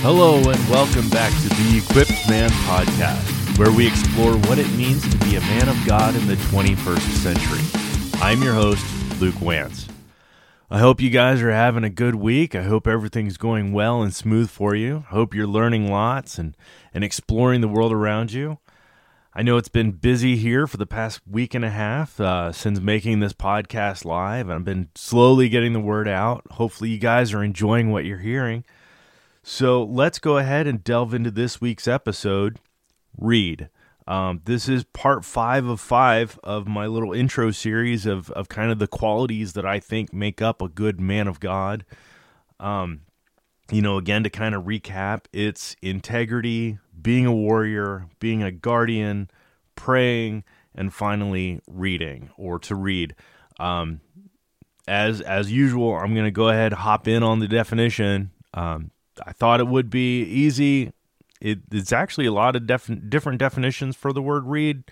Hello, and welcome back to the Equipped Man podcast, where we explore what it means to be a man of God in the 21st century. I'm your host, Luke Wantz. I hope you guys are having a good week. I hope everything's going well and smooth for you. I hope you're learning lots and, and exploring the world around you. I know it's been busy here for the past week and a half uh, since making this podcast live. And I've been slowly getting the word out. Hopefully, you guys are enjoying what you're hearing. So, let's go ahead and delve into this week's episode Read. Um, this is part five of five of my little intro series of, of kind of the qualities that I think make up a good man of God. Um, you know, again, to kind of recap, it's integrity, being a warrior, being a guardian, praying, and finally reading or to read. Um, as as usual, I'm going to go ahead hop in on the definition. Um, I thought it would be easy. It, it's actually a lot of different definitions for the word read.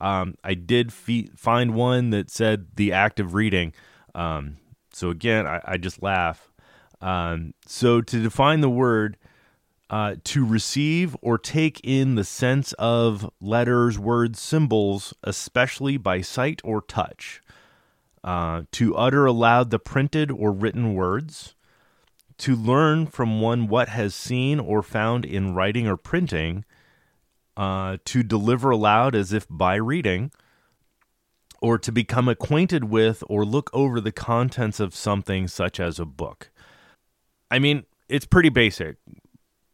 Um, I did fe- find one that said the act of reading. Um, so again, I, I just laugh. Um, so to define the word, uh, to receive or take in the sense of letters, words, symbols, especially by sight or touch. Uh, to utter aloud the printed or written words. To learn from one what has seen or found in writing or printing. Uh, to deliver aloud as if by reading. Or to become acquainted with or look over the contents of something such as a book. I mean, it's pretty basic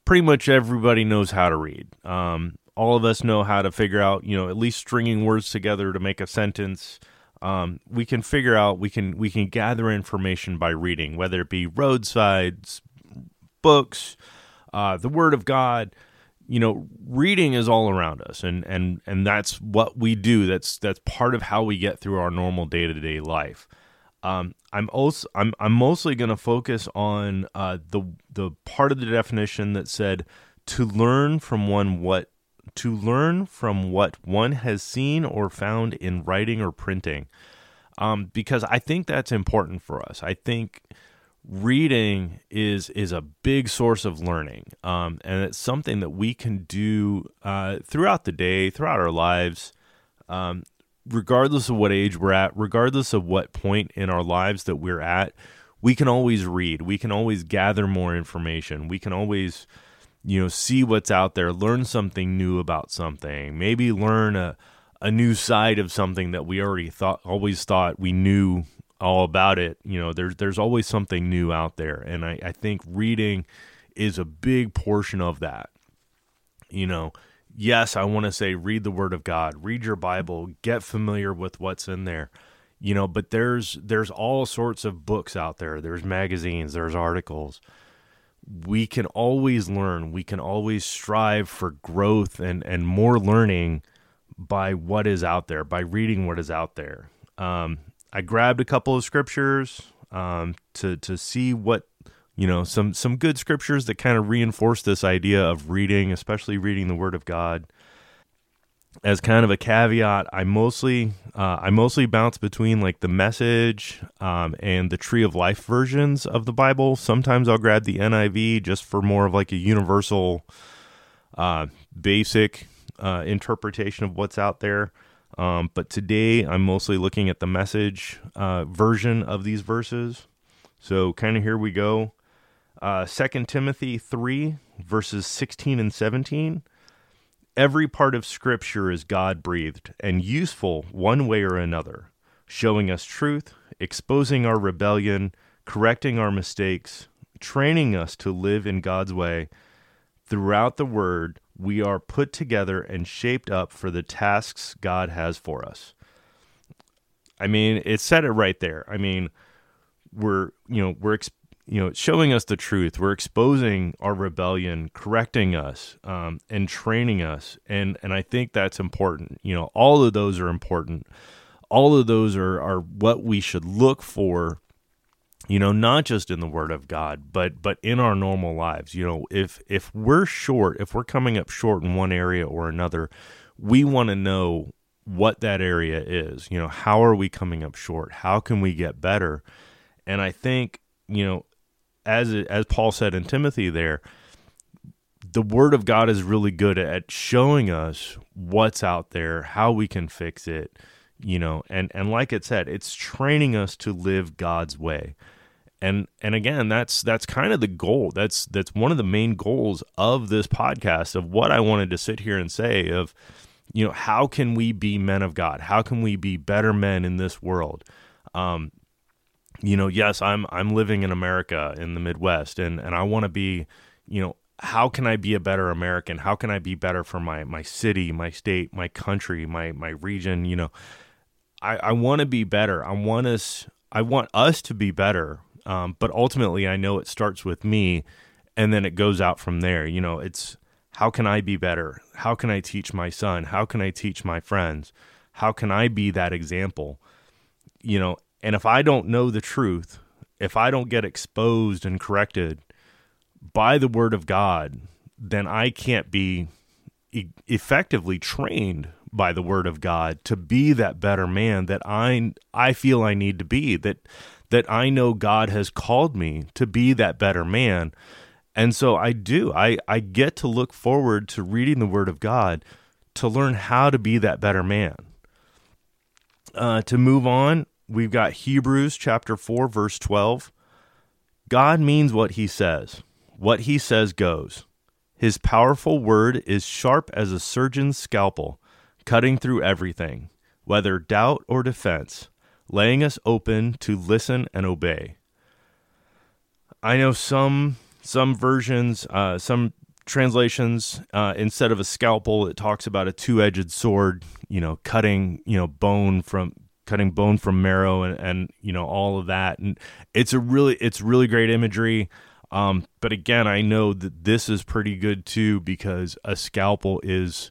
pretty much everybody knows how to read. Um, all of us know how to figure out, you know, at least stringing words together to make a sentence. Um, we can figure out we can we can gather information by reading, whether it be roadsides, books, uh, the Word of God. You know, reading is all around us, and and and that's what we do. That's that's part of how we get through our normal day to day life. Um, I'm also I'm I'm mostly going to focus on uh, the the part of the definition that said to learn from one what to learn from what one has seen or found in writing or printing, um, because I think that's important for us. I think reading is is a big source of learning, um, and it's something that we can do uh, throughout the day, throughout our lives. Um, regardless of what age we're at, regardless of what point in our lives that we're at, we can always read. We can always gather more information. We can always, you know, see what's out there, learn something new about something, maybe learn a, a new side of something that we already thought, always thought we knew all about it. You know, there's, there's always something new out there. And I, I think reading is a big portion of that. You know, yes, I want to say read the word of God, read your Bible, get familiar with what's in there. You know, but there's there's all sorts of books out there. There's magazines, there's articles. We can always learn. We can always strive for growth and and more learning by what is out there, by reading what is out there. Um, I grabbed a couple of scriptures um, to to see what you know some some good scriptures that kind of reinforce this idea of reading especially reading the word of god as kind of a caveat i mostly uh, i mostly bounce between like the message um, and the tree of life versions of the bible. Sometimes i'll grab the niv just for more of like a universal uh, basic uh, interpretation of what's out there. Um, but today i'm mostly looking at the message uh, version of these verses. So kind of here we go. Uh, 2 Timothy 3, verses 16 and 17. Every part of Scripture is God breathed and useful one way or another, showing us truth, exposing our rebellion, correcting our mistakes, training us to live in God's way. Throughout the Word, we are put together and shaped up for the tasks God has for us. I mean, it said it right there. I mean, we're you know we're you know, showing us the truth. We're exposing our rebellion, correcting us, um, and training us. And and I think that's important. You know, all of those are important. All of those are are what we should look for. You know, not just in the Word of God, but but in our normal lives. You know, if if we're short, if we're coming up short in one area or another, we want to know what that area is. You know, how are we coming up short? How can we get better? And I think you know as as Paul said in Timothy there, the word of God is really good at showing us what's out there, how we can fix it, you know, and and like it said, it's training us to live God's way. And and again, that's that's kind of the goal. That's that's one of the main goals of this podcast of what I wanted to sit here and say of you know, how can we be men of God? How can we be better men in this world? Um, you know, yes, I'm I'm living in America in the Midwest and and I want to be, you know, how can I be a better American? How can I be better for my my city, my state, my country, my my region? You know, I I want to be better. I want us I want us to be better. Um, but ultimately, I know it starts with me, and then it goes out from there. You know, it's how can I be better? How can I teach my son? How can I teach my friends? How can I be that example? You know, and if I don't know the truth, if I don't get exposed and corrected by the word of God, then I can't be e- effectively trained by the word of God to be that better man that I I feel I need to be that that I know God has called me to be that better man. And so I do. I I get to look forward to reading the word of God to learn how to be that better man. Uh, to move on, we've got Hebrews chapter 4 verse 12. God means what he says. What he says goes. His powerful word is sharp as a surgeon's scalpel, cutting through everything, whether doubt or defense, laying us open to listen and obey. I know some some versions, uh, some translations, uh, instead of a scalpel, it talks about a two-edged sword. You know, cutting you know bone from cutting bone from marrow and, and you know all of that. And it's a really it's really great imagery. Um, but again, I know that this is pretty good too because a scalpel is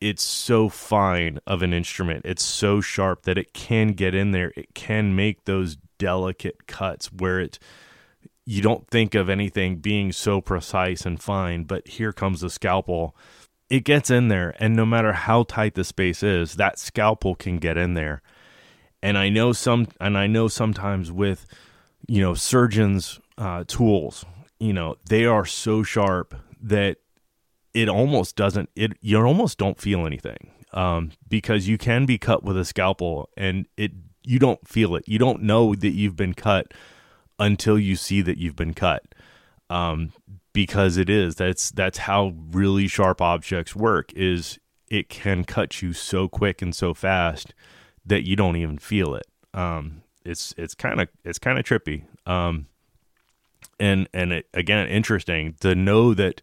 it's so fine of an instrument. It's so sharp that it can get in there. It can make those delicate cuts where it you don't think of anything being so precise and fine, but here comes the scalpel. It gets in there and no matter how tight the space is, that scalpel can get in there. And I know some and I know sometimes with you know surgeons uh, tools, you know, they are so sharp that it almost doesn't. It you almost don't feel anything um, because you can be cut with a scalpel and it you don't feel it. You don't know that you've been cut until you see that you've been cut. Um, because it is that's that's how really sharp objects work is it can cut you so quick and so fast that you don't even feel it. Um, it's it's kind of it's kind of trippy. Um, and and it, again interesting to know that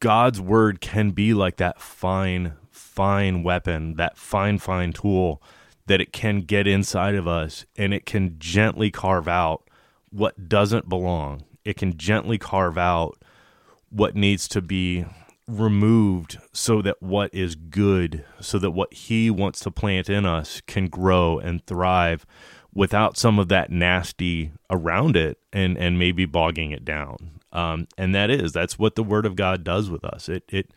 God's word can be like that fine fine weapon, that fine fine tool that it can get inside of us and it can gently carve out what doesn't belong. It can gently carve out what needs to be removed so that what is good, so that what he wants to plant in us can grow and thrive without some of that nasty around it and and maybe bogging it down. Um, and that is that's what the Word of God does with us. It it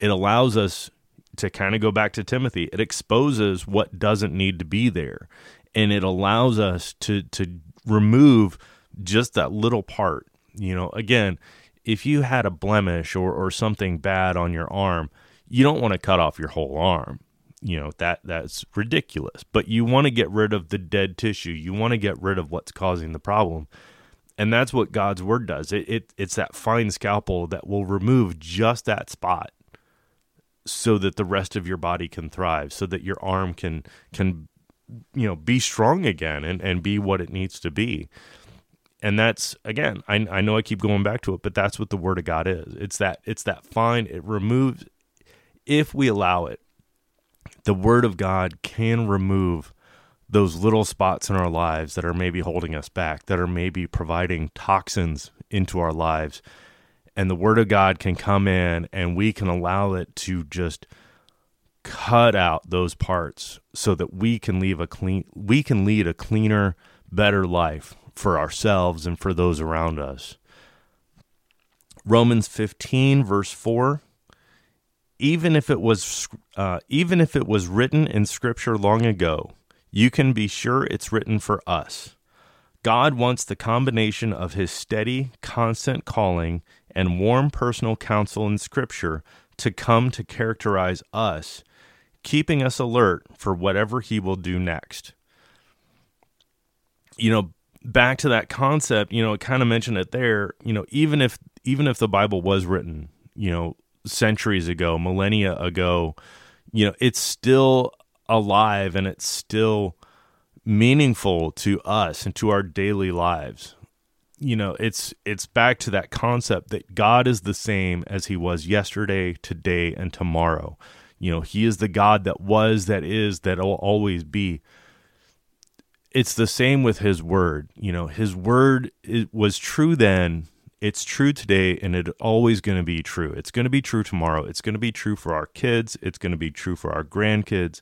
it allows us to kind of go back to Timothy. It exposes what doesn't need to be there, and it allows us to to remove just that little part. You know, again, if you had a blemish or or something bad on your arm, you don't want to cut off your whole arm. You know that that's ridiculous. But you want to get rid of the dead tissue. You want to get rid of what's causing the problem. And that's what god's word does. It, it it's that fine scalpel that will remove just that spot so that the rest of your body can thrive so that your arm can can you know be strong again and and be what it needs to be and that's again I, I know i keep going back to it but that's what the word of god is it's that it's that fine it removes if we allow it the Word of God can remove those little spots in our lives that are maybe holding us back, that are maybe providing toxins into our lives. And the Word of God can come in and we can allow it to just cut out those parts so that we can leave a clean we can lead a cleaner better life for ourselves and for those around us Romans 15 verse 4 even if it was uh, even if it was written in scripture long ago you can be sure it's written for us god wants the combination of his steady constant calling and warm personal counsel in Scripture to come to characterize us, keeping us alert for whatever He will do next. You know, back to that concept, you know, it kind of mentioned it there, you know, even if even if the Bible was written, you know, centuries ago, millennia ago, you know, it's still alive and it's still meaningful to us and to our daily lives. You know, it's it's back to that concept that God is the same as he was yesterday, today and tomorrow. You know, he is the God that was, that is, that will always be. It's the same with his word. You know, his word was true then, it's true today and it's always going to be true. It's going to be true tomorrow. It's going to be true for our kids. It's going to be true for our grandkids.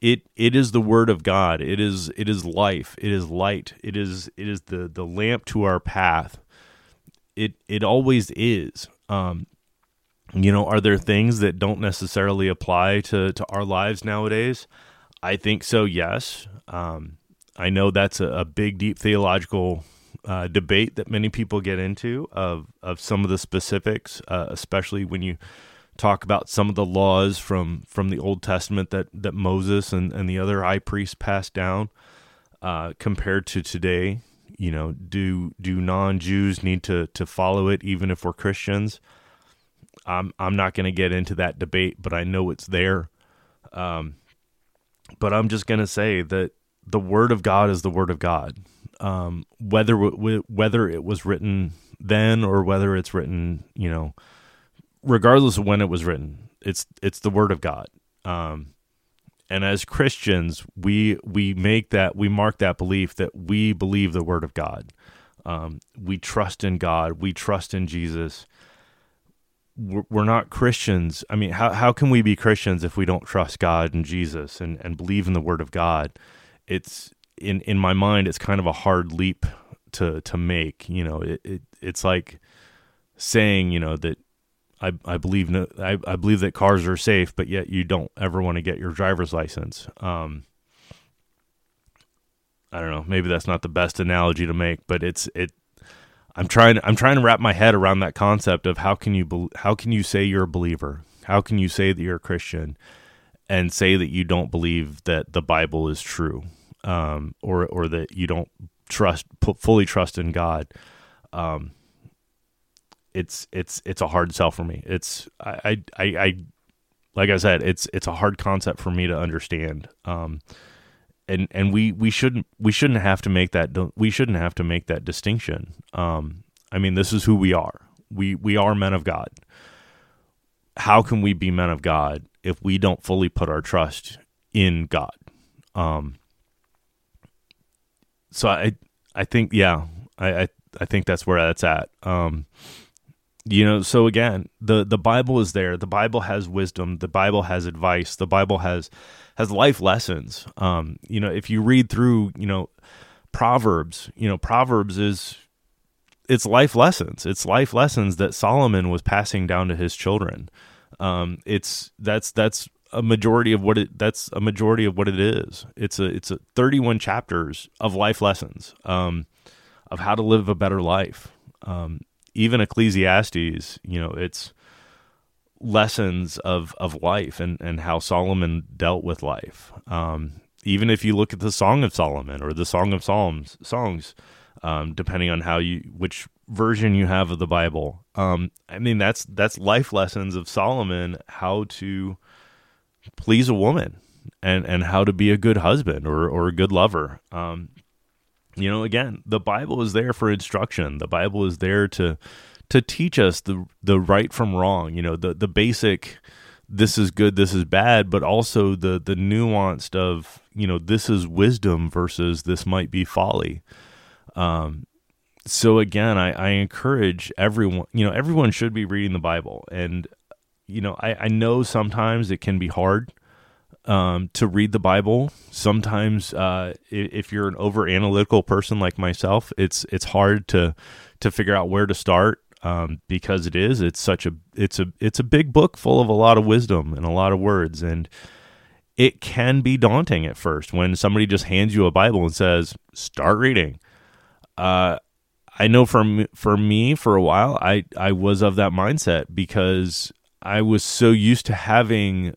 It it is the word of God. It is it is life. It is light. It is it is the the lamp to our path. It it always is. Um, you know, are there things that don't necessarily apply to to our lives nowadays? I think so. Yes. Um, I know that's a, a big, deep theological uh, debate that many people get into of of some of the specifics, uh, especially when you talk about some of the laws from from the Old Testament that that Moses and, and the other high priests passed down uh, compared to today. You know, do do non Jews need to to follow it even if we're Christians? I'm I'm not going to get into that debate, but I know it's there. Um, but I'm just going to say that the Word of God is the Word of God um, whether whether it was written then or whether it's written, you know, regardless of when it was written, it's it's the word of God. Um, and as Christians, we we make that we mark that belief that we believe the word of God. Um, we trust in God. We trust in Jesus. We're, we're not Christians. I mean, how how can we be Christians if we don't trust God and Jesus and and believe in the word of God? It's in in my mind it's kind of a hard leap to to make you know it, it it's like saying you know that I, I believe no, I, I believe that cars are safe, but yet you don't ever want to get your driver's license. Um, I don't know. Maybe that's not the best analogy to make, but it's it. I'm trying. I'm trying to wrap my head around that concept of how can you how can you say you're a believer? How can you say that you're a Christian, and say that you don't believe that the Bible is true? Um, or or that you don't trust fully trust in God, um, it's it's it's a hard sell for me. It's I, I I, like I said, it's it's a hard concept for me to understand. Um, and and we we shouldn't we shouldn't have to make that we shouldn't have to make that distinction. Um, I mean, this is who we are. We we are men of God. How can we be men of God if we don't fully put our trust in God? Um, so I I think yeah I, I I think that's where that's at. Um, you know, so again, the the Bible is there. The Bible has wisdom. The Bible has advice. The Bible has has life lessons. Um, you know, if you read through, you know, Proverbs, you know, Proverbs is it's life lessons. It's life lessons that Solomon was passing down to his children. Um, it's that's that's a majority of what it that's a majority of what it is. It's a it's a 31 chapters of life lessons um, of how to live a better life. Um, even Ecclesiastes, you know, it's lessons of of life and and how Solomon dealt with life. Um, even if you look at the Song of Solomon or the Song of Psalms songs, um, depending on how you which version you have of the Bible. Um, I mean, that's that's life lessons of Solomon how to please a woman and and how to be a good husband or or a good lover. Um, you know, again, the Bible is there for instruction. The Bible is there to to teach us the the right from wrong. You know, the the basic this is good, this is bad, but also the the nuanced of you know this is wisdom versus this might be folly. Um, so again, I, I encourage everyone. You know, everyone should be reading the Bible, and you know, I, I know sometimes it can be hard um, to read the Bible. Sometimes, uh, if you're an over analytical person like myself, it's it's hard to to figure out where to start um, because it is it's such a it's a it's a big book full of a lot of wisdom and a lot of words, and it can be daunting at first when somebody just hands you a Bible and says start reading. Uh, I know for me, for me for a while I I was of that mindset because I was so used to having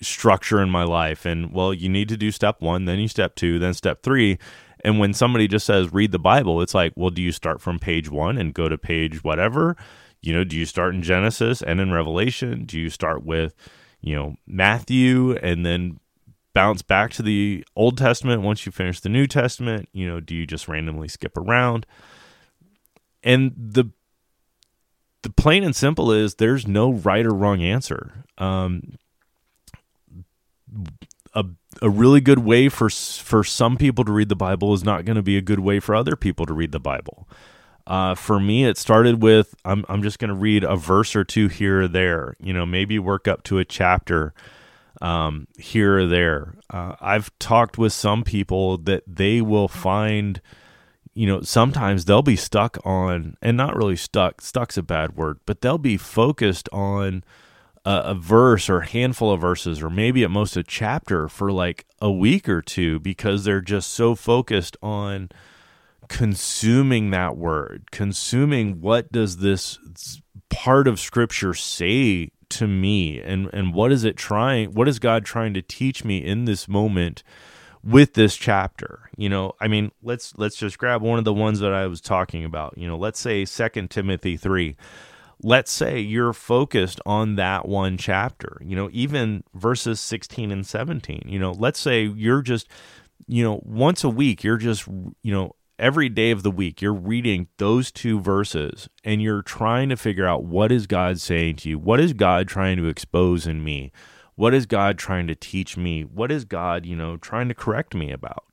structure in my life and well you need to do step 1 then you step 2 then step 3 and when somebody just says read the bible it's like well do you start from page 1 and go to page whatever? You know do you start in genesis and in revelation? Do you start with you know matthew and then bounce back to the old testament once you finish the new testament? You know do you just randomly skip around? And the the plain and simple is there's no right or wrong answer um, a a really good way for for some people to read the Bible is not going to be a good way for other people to read the Bible. Uh, for me, it started with I'm I'm just going to read a verse or two here or there. You know, maybe work up to a chapter um, here or there. Uh, I've talked with some people that they will find, you know, sometimes they'll be stuck on, and not really stuck. Stuck's a bad word, but they'll be focused on a, a verse or a handful of verses or maybe at most a chapter for like a week or two because they're just so focused on consuming that word consuming what does this part of scripture say to me and and what is it trying what is god trying to teach me in this moment with this chapter you know i mean let's let's just grab one of the ones that i was talking about you know let's say second timothy 3 let's say you're focused on that one chapter, you know, even verses 16 and 17, you know, let's say you're just, you know, once a week, you're just, you know, every day of the week, you're reading those two verses and you're trying to figure out what is God saying to you? What is God trying to expose in me? What is God trying to teach me? What is God, you know, trying to correct me about?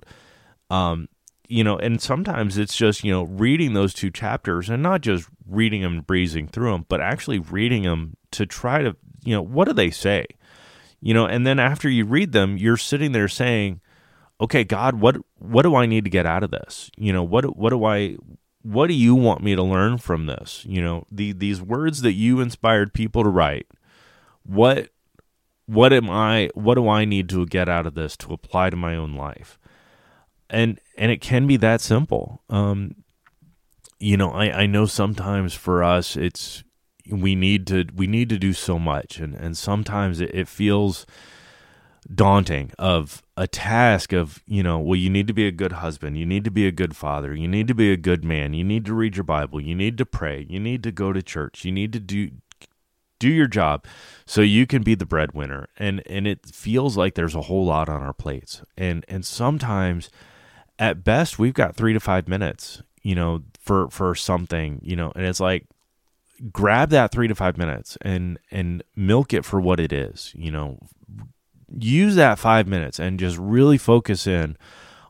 Um, you know, and sometimes it's just, you know, reading those two chapters and not just reading them and breezing through them, but actually reading them to try to, you know, what do they say? You know, and then after you read them, you're sitting there saying, okay, God, what what do I need to get out of this? You know, what what do I what do you want me to learn from this? You know, the these words that you inspired people to write. What what am I what do I need to get out of this to apply to my own life? and and it can be that simple. Um, you know, I, I know sometimes for us it's we need to we need to do so much, and and sometimes it, it feels daunting of a task of you know well you need to be a good husband. You need to be a good father. You need to be a good man. You need to read your bible. You need to pray. You need to go to church. You need to do do your job so you can be the breadwinner and and it feels like there's a whole lot on our plates and and sometimes at best we've got three to five minutes, you know, for for something, you know, and it's like grab that three to five minutes and and milk it for what it is, you know. Use that five minutes and just really focus in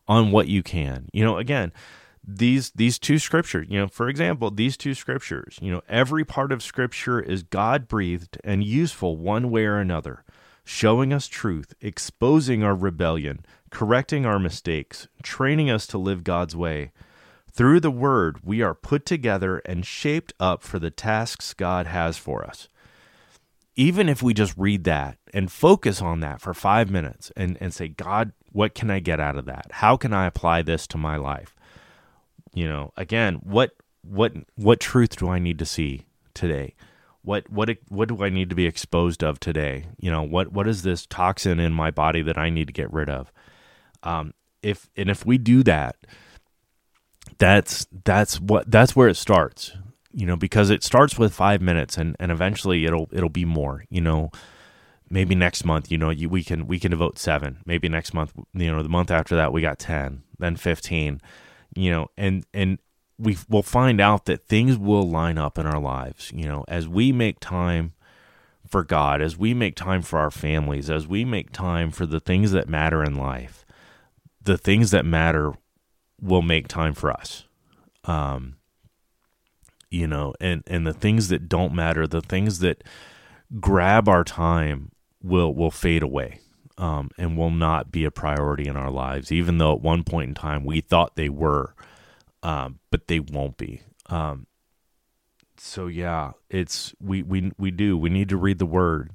on what you can. You know, again, these these two scriptures you know for example these two scriptures you know every part of scripture is god breathed and useful one way or another showing us truth exposing our rebellion correcting our mistakes, training us to live God's way. Through the Word, we are put together and shaped up for the tasks God has for us. Even if we just read that and focus on that for five minutes and, and say, God, what can I get out of that? How can I apply this to my life? You know, again, what what what truth do I need to see today? What what what do I need to be exposed of today? You know, what what is this toxin in my body that I need to get rid of? Um, if and if we do that, that's that's what that's where it starts. You know, because it starts with five minutes, and and eventually it'll it'll be more. You know, maybe next month, you know, you, we can we can devote seven. Maybe next month, you know, the month after that, we got ten, then fifteen. You know, and and we will find out that things will line up in our lives. You know, as we make time for God, as we make time for our families, as we make time for the things that matter in life, the things that matter will make time for us. Um, you know, and and the things that don't matter, the things that grab our time will will fade away. Um, and will not be a priority in our lives, even though at one point in time we thought they were, um, but they won't be. Um, so yeah, it's we we we do we need to read the Word,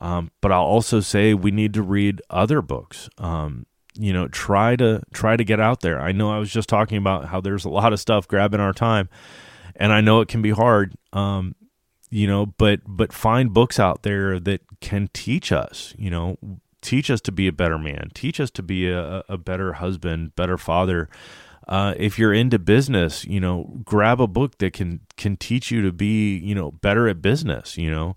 um, but I'll also say we need to read other books. Um, you know, try to try to get out there. I know I was just talking about how there's a lot of stuff grabbing our time, and I know it can be hard. Um, you know, but but find books out there that can teach us. You know, teach us to be a better man, teach us to be a, a better husband, better father. Uh, if you're into business, you know, grab a book that can can teach you to be, you know, better at business. You know,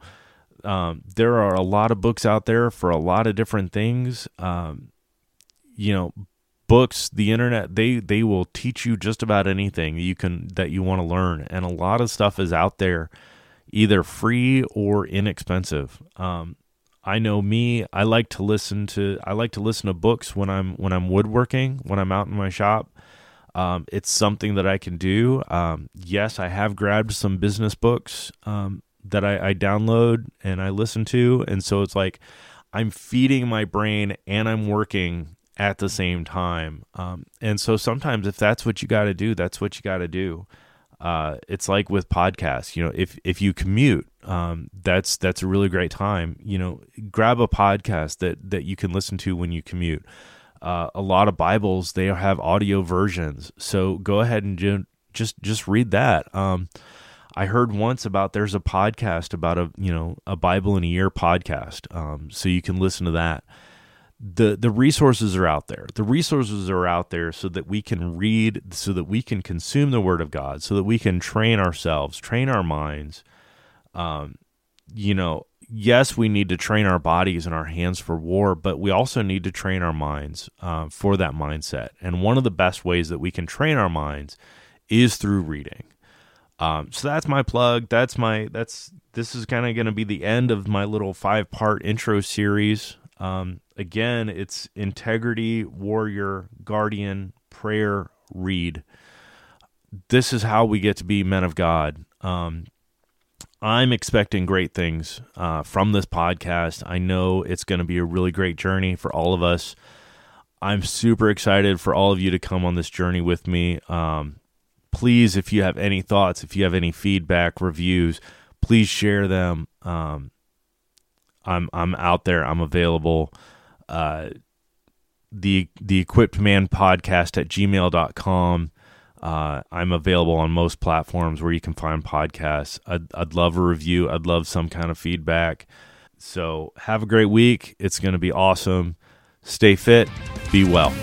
um, there are a lot of books out there for a lot of different things. Um, you know, books, the internet, they they will teach you just about anything you can that you want to learn, and a lot of stuff is out there, either free or inexpensive. Um, I know me, I like to listen to I like to listen to books when I'm when I'm woodworking, when I'm out in my shop. Um, it's something that I can do. Um, yes, I have grabbed some business books um, that I, I, download and I listen to, and so it's like I'm feeding my brain and I'm working at the same time. Um, and so sometimes, if that's what you got to do, that's what you got to do. Uh, it's like with podcasts. You know, if if you commute, um, that's that's a really great time. You know, grab a podcast that that you can listen to when you commute. Uh, a lot of Bibles they have audio versions, so go ahead and ju- just just read that. Um, I heard once about there's a podcast about a you know a Bible in a year podcast, um, so you can listen to that the the resources are out there. The resources are out there so that we can read, so that we can consume the Word of God, so that we can train ourselves, train our minds. Um, you know, yes, we need to train our bodies and our hands for war, but we also need to train our minds uh, for that mindset. And one of the best ways that we can train our minds is through reading. Um, so that's my plug. That's my that's this is kind of going to be the end of my little five part intro series. Um, again, it's integrity, warrior, guardian, prayer, read. This is how we get to be men of God. Um, I'm expecting great things uh, from this podcast. I know it's going to be a really great journey for all of us. I'm super excited for all of you to come on this journey with me. Um, please, if you have any thoughts, if you have any feedback, reviews, please share them. Um, I'm I'm out there. I'm available. Uh, the the equipped man podcast at gmail.com. Uh, I'm available on most platforms where you can find podcasts. I'd, I'd love a review. I'd love some kind of feedback. So have a great week. It's going to be awesome. Stay fit. Be well.